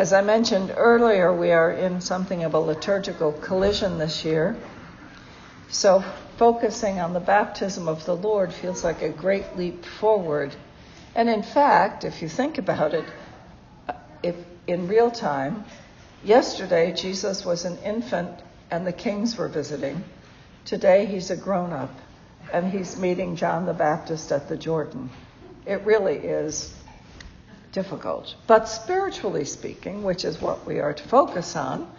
As I mentioned earlier, we are in something of a liturgical collision this year. So, focusing on the baptism of the Lord feels like a great leap forward. And in fact, if you think about it, if in real time, yesterday Jesus was an infant and the kings were visiting. Today he's a grown up and he's meeting John the Baptist at the Jordan. It really is difficult. But spiritually speaking, which is what we are to focus on,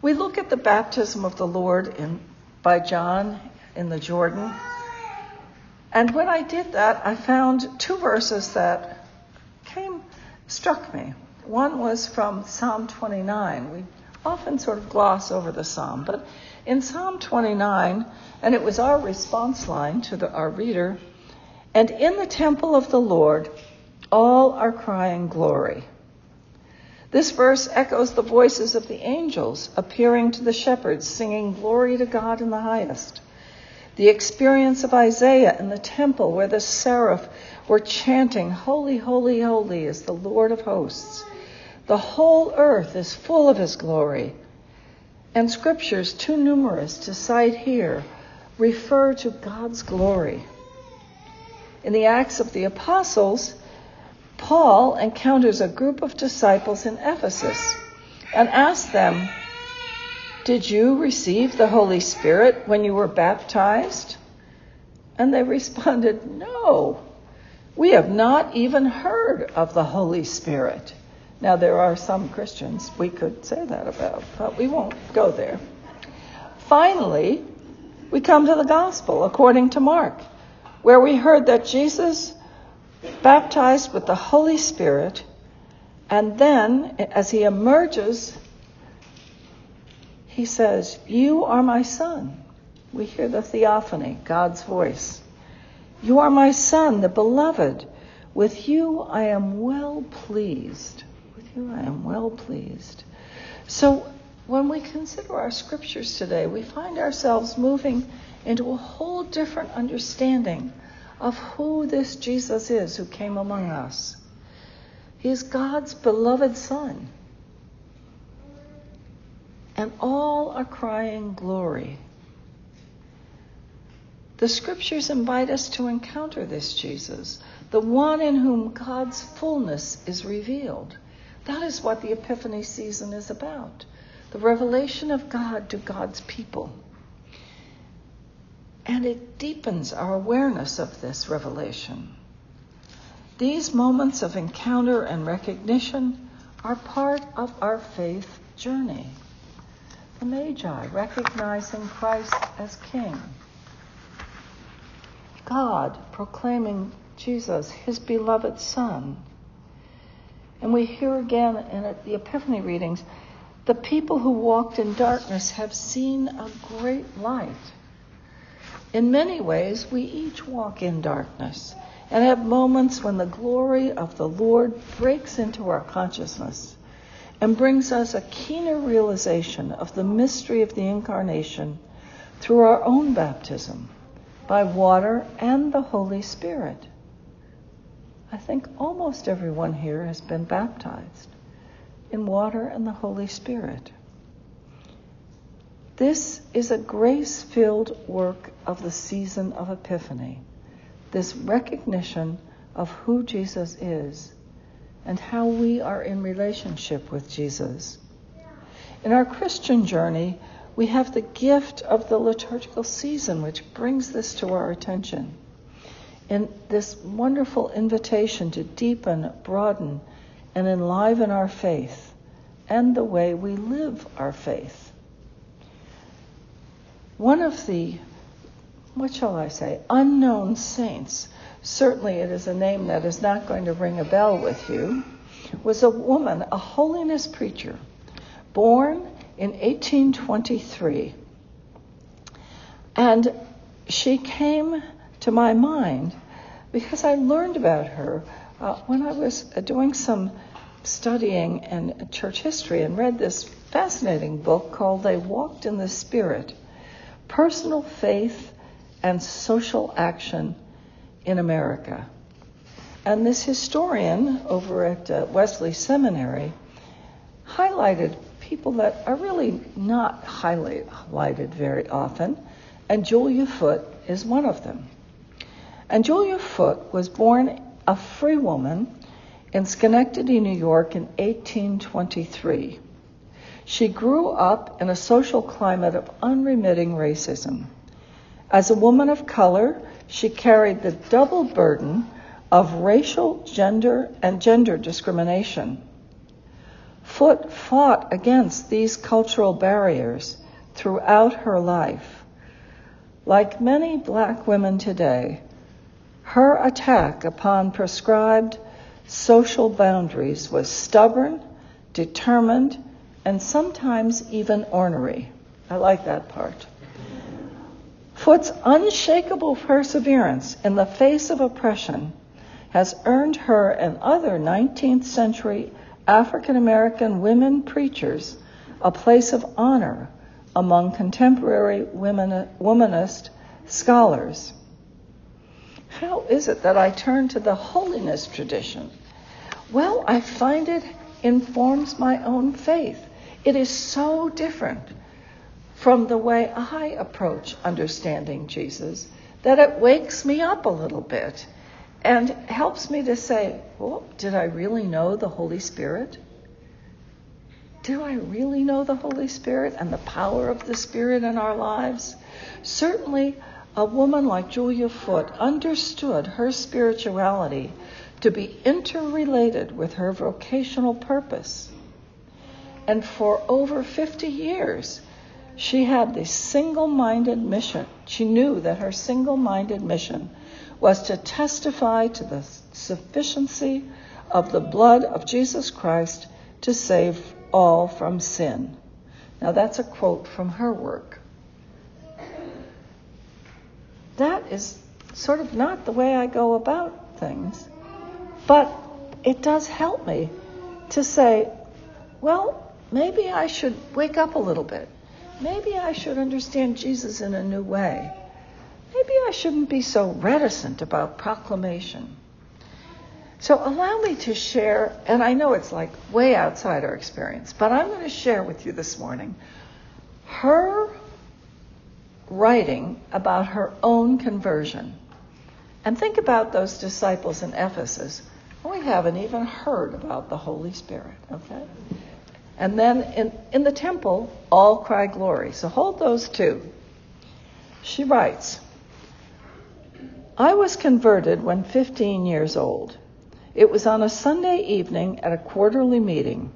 we look at the baptism of the Lord in, by John in the Jordan. And when I did that, I found two verses that came, struck me. One was from Psalm 29. We often sort of gloss over the psalm, but in Psalm 29, and it was our response line to the, our reader, and in the temple of the Lord, all are crying glory. This verse echoes the voices of the angels appearing to the shepherds, singing glory to God in the highest. The experience of Isaiah in the temple where the seraph were chanting, Holy, holy, holy is the Lord of hosts. The whole earth is full of his glory. And scriptures too numerous to cite here refer to God's glory. In the Acts of the Apostles, Paul encounters a group of disciples in Ephesus and asks them, Did you receive the Holy Spirit when you were baptized? And they responded, No, we have not even heard of the Holy Spirit. Now, there are some Christians we could say that about, but we won't go there. Finally, we come to the gospel according to Mark, where we heard that Jesus baptized with the Holy Spirit, and then as he emerges, he says, You are my son. We hear the theophany, God's voice. You are my son, the beloved. With you I am well pleased. With you I am well pleased. So when we consider our scriptures today, we find ourselves moving into a whole different understanding of who this Jesus is who came among us. He is God's beloved Son. And all are crying glory. The scriptures invite us to encounter this Jesus, the one in whom God's fullness is revealed. That is what the Epiphany season is about the revelation of God to God's people. And it deepens our awareness of this revelation. These moments of encounter and recognition are part of our faith journey. The Magi recognizing Christ as King. God proclaiming Jesus, his beloved Son. And we hear again in the Epiphany readings the people who walked in darkness have seen a great light. In many ways, we each walk in darkness and have moments when the glory of the Lord breaks into our consciousness and brings us a keener realization of the mystery of the incarnation through our own baptism by water and the Holy Spirit. I think almost everyone here has been baptized in water and the Holy Spirit. This is a grace filled work of the season of Epiphany, this recognition of who Jesus is and how we are in relationship with Jesus. In our Christian journey, we have the gift of the liturgical season, which brings this to our attention. In this wonderful invitation to deepen, broaden, and enliven our faith and the way we live our faith one of the, what shall I say, unknown saints, certainly it is a name that is not going to ring a bell with you, was a woman, a holiness preacher, born in 1823. And she came to my mind because I learned about her uh, when I was uh, doing some studying in church history and read this fascinating book called They Walked in the Spirit personal faith and social action in America. And this historian over at uh, Wesley Seminary highlighted people that are really not highlighted very often, and Julia Foote is one of them. And Julia Foote was born a free woman in Schenectady, New York in 1823. She grew up in a social climate of unremitting racism. As a woman of color, she carried the double burden of racial, gender, and gender discrimination. Foote fought against these cultural barriers throughout her life. Like many black women today, her attack upon prescribed social boundaries was stubborn, determined, and sometimes even ornery. I like that part. Foote's unshakable perseverance in the face of oppression has earned her and other 19th century African American women preachers a place of honor among contemporary women, womanist scholars. How is it that I turn to the holiness tradition? Well, I find it informs my own faith. It is so different from the way I approach understanding Jesus that it wakes me up a little bit and helps me to say, well, did I really know the Holy Spirit? Do I really know the Holy Spirit and the power of the Spirit in our lives? Certainly, a woman like Julia Foote understood her spirituality to be interrelated with her vocational purpose. And for over 50 years, she had this single minded mission. She knew that her single minded mission was to testify to the sufficiency of the blood of Jesus Christ to save all from sin. Now, that's a quote from her work. That is sort of not the way I go about things, but it does help me to say, well, maybe I should wake up a little bit maybe I should understand Jesus in a new way. Maybe I shouldn't be so reticent about proclamation. So allow me to share, and I know it's like way outside our experience, but I'm going to share with you this morning her writing about her own conversion. And think about those disciples in Ephesus. We haven't even heard about the Holy Spirit, okay? And then in, in the temple, all cry glory. So hold those two. She writes I was converted when 15 years old. It was on a Sunday evening at a quarterly meeting.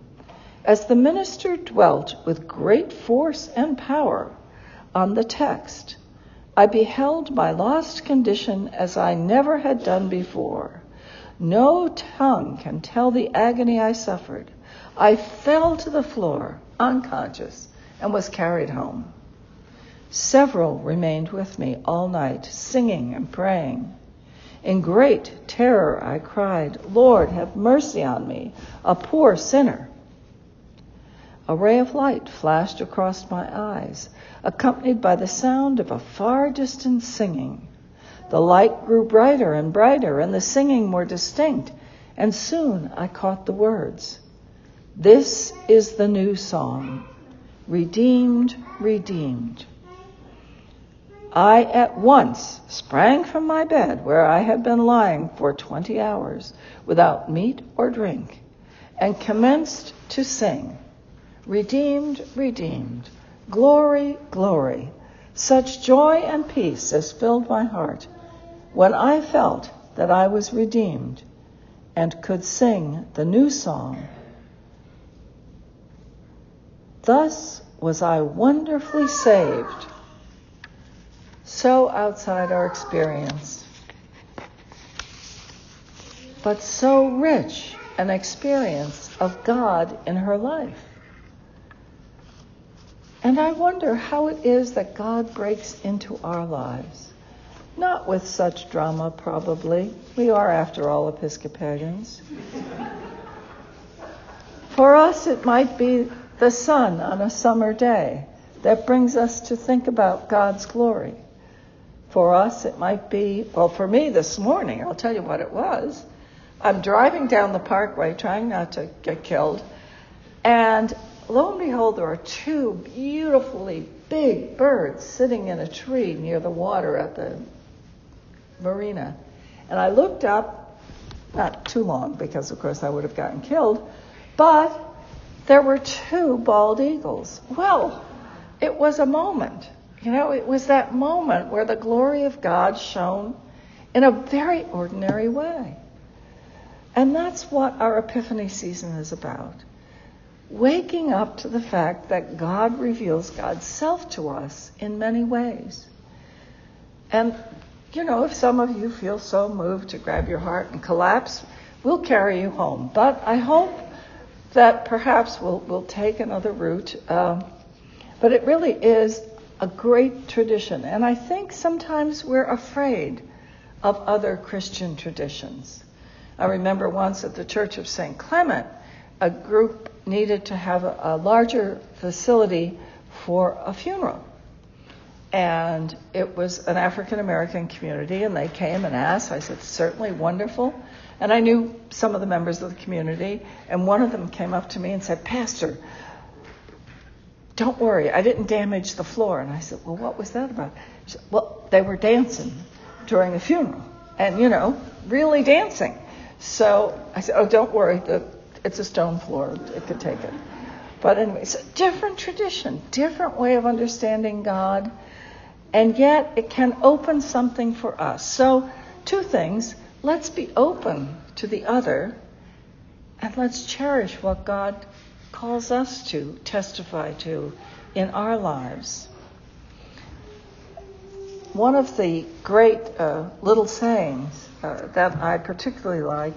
As the minister dwelt with great force and power on the text, I beheld my lost condition as I never had done before. No tongue can tell the agony I suffered. I fell to the floor, unconscious, and was carried home. Several remained with me all night, singing and praying. In great terror, I cried, Lord, have mercy on me, a poor sinner. A ray of light flashed across my eyes, accompanied by the sound of a far distant singing. The light grew brighter and brighter, and the singing more distinct, and soon I caught the words. This is the new song Redeemed, Redeemed. I at once sprang from my bed where I had been lying for 20 hours without meat or drink and commenced to sing Redeemed, Redeemed, Glory, Glory. Such joy and peace as filled my heart when I felt that I was redeemed and could sing the new song Thus was I wonderfully saved. So outside our experience, but so rich an experience of God in her life. And I wonder how it is that God breaks into our lives. Not with such drama, probably. We are, after all, Episcopalians. For us, it might be the sun on a summer day that brings us to think about God's glory. For us, it might be, well, for me this morning, I'll tell you what it was. I'm driving down the parkway trying not to get killed, And lo and behold, there are two beautifully big birds sitting in a tree near the water at the marina. And I looked up, not too long because, of course, I would have gotten killed, but there were two bald eagles. Well, it was a moment. You know, it was that moment where the glory of God shone in a very ordinary way. And that's what our Epiphany season is about. Waking up to the fact that God reveals God's self to us in many ways. And, you know, if some of you feel so moved to grab your heart and collapse, we'll carry you home. But I hope that perhaps we'll, we'll take another route. Um, but it really is a great tradition. And I think sometimes we're afraid of other Christian traditions. I remember once at the Church of St. Clement, a group needed to have a, a larger facility for a funeral. And it was an African American community, and they came and asked. I said, certainly wonderful. And I knew some of the members of the community, and one of them came up to me and said, Pastor, don't worry, I didn't damage the floor. And I said, Well, what was that about? She said, Well, they were dancing during the funeral, and you know, really dancing. So I said, Oh, don't worry, it's a stone floor, it could take it. But anyway, it's a different tradition, different way of understanding God, and yet it can open something for us. So, two things let's be open to the other, and let's cherish what God calls us to testify to in our lives. One of the great uh, little sayings uh, that I particularly like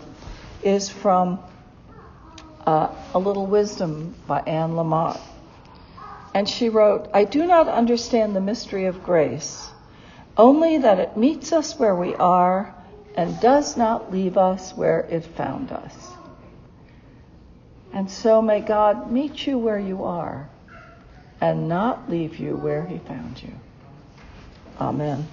is from uh, A Little Wisdom by Anne Lamott. And she wrote, I do not understand the mystery of grace, only that it meets us where we are and does not leave us where it found us. And so may God meet you where you are and not leave you where he found you. Amen.